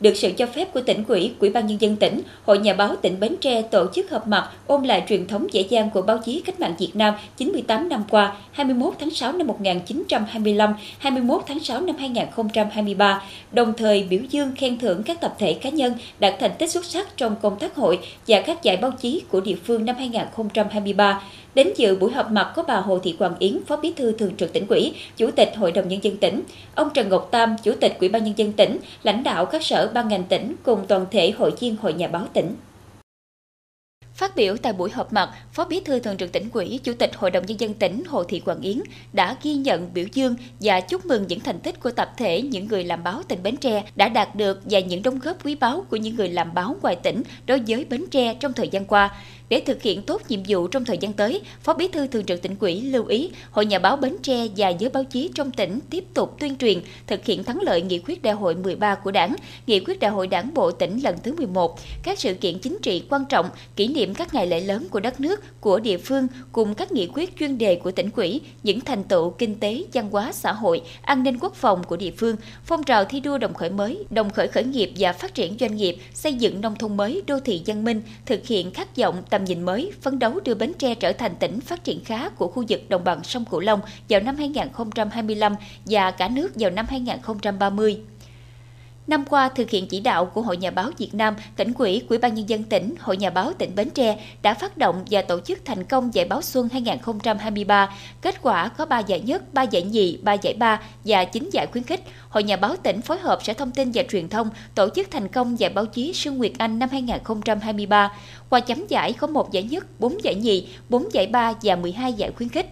được sự cho phép của tỉnh ủy, Ủy ban nhân dân tỉnh, Hội Nhà báo tỉnh Bến Tre tổ chức họp mặt ôn lại truyền thống dễ dàng của báo chí cách mạng Việt Nam 98 năm qua, 21 tháng 6 năm 1925, 21 tháng 6 năm 2023, đồng thời biểu dương khen thưởng các tập thể cá nhân đạt thành tích xuất sắc trong công tác hội và các giải báo chí của địa phương năm 2023. Đến dự buổi họp mặt có bà Hồ Thị Hoàng Yến, Phó Bí thư Thường trực tỉnh ủy, Chủ tịch Hội đồng nhân dân tỉnh, ông Trần Ngọc Tam, Chủ tịch Ủy ban nhân dân tỉnh, lãnh đạo các sở ban ngành tỉnh cùng toàn thể hội viên Hội Nhà báo tỉnh. Phát biểu tại buổi họp mặt, Phó Bí thư Thường trực tỉnh ủy, Chủ tịch Hội đồng nhân dân tỉnh Hồ Thị Quảng Yến đã ghi nhận, biểu dương và chúc mừng những thành tích của tập thể những người làm báo tỉnh Bến Tre đã đạt được và những đóng góp quý báu của những người làm báo ngoài tỉnh đối với Bến Tre trong thời gian qua. Để thực hiện tốt nhiệm vụ trong thời gian tới, Phó Bí thư Thường trực tỉnh ủy lưu ý Hội Nhà báo Bến Tre và giới báo chí trong tỉnh tiếp tục tuyên truyền, thực hiện thắng lợi nghị quyết đại hội 13 của Đảng, nghị quyết đại hội Đảng bộ tỉnh lần thứ 11, các sự kiện chính trị quan trọng, kỷ niệm các ngày lễ lớn của đất nước, của địa phương cùng các nghị quyết chuyên đề của tỉnh ủy, những thành tựu kinh tế, văn hóa, xã hội, an ninh quốc phòng của địa phương, phong trào thi đua đồng khởi mới, đồng khởi khởi nghiệp và phát triển doanh nghiệp, xây dựng nông thôn mới, đô thị văn minh, thực hiện khát vọng tầm nhìn mới, phấn đấu đưa Bến Tre trở thành tỉnh phát triển khá của khu vực đồng bằng sông Cửu Long vào năm 2025 và cả nước vào năm 2030. Năm qua, thực hiện chỉ đạo của Hội Nhà báo Việt Nam, tỉnh quỹ, Quỹ ban Nhân dân tỉnh, Hội Nhà báo tỉnh Bến Tre đã phát động và tổ chức thành công Giải báo Xuân 2023. Kết quả có 3 giải nhất, 3 giải nhì, 3 giải ba và 9 giải khuyến khích. Hội Nhà báo tỉnh phối hợp Sở Thông tin và Truyền thông tổ chức thành công Giải báo chí Sương Nguyệt Anh năm 2023. Qua chấm giải có một giải nhất, 4 giải nhì, 4 giải ba và 12 giải khuyến khích.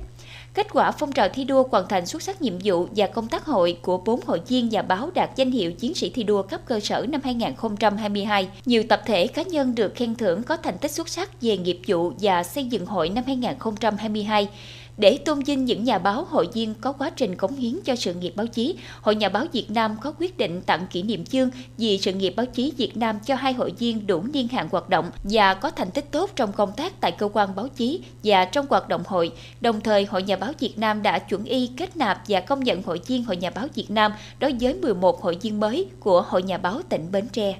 Kết quả phong trào thi đua hoàn thành xuất sắc nhiệm vụ và công tác hội của bốn hội viên nhà báo đạt danh hiệu chiến sĩ thi đua cấp cơ sở năm 2022. Nhiều tập thể cá nhân được khen thưởng có thành tích xuất sắc về nghiệp vụ và xây dựng hội năm 2022 để tôn vinh những nhà báo hội viên có quá trình cống hiến cho sự nghiệp báo chí, Hội Nhà báo Việt Nam có quyết định tặng kỷ niệm chương vì sự nghiệp báo chí Việt Nam cho hai hội viên đủ niên hạn hoạt động và có thành tích tốt trong công tác tại cơ quan báo chí và trong hoạt động hội. Đồng thời, Hội Nhà Báo báo Việt Nam đã chuẩn y, kết nạp và công nhận hội viên Hội Nhà báo Việt Nam đối với 11 hội viên mới của Hội Nhà báo tỉnh Bến Tre.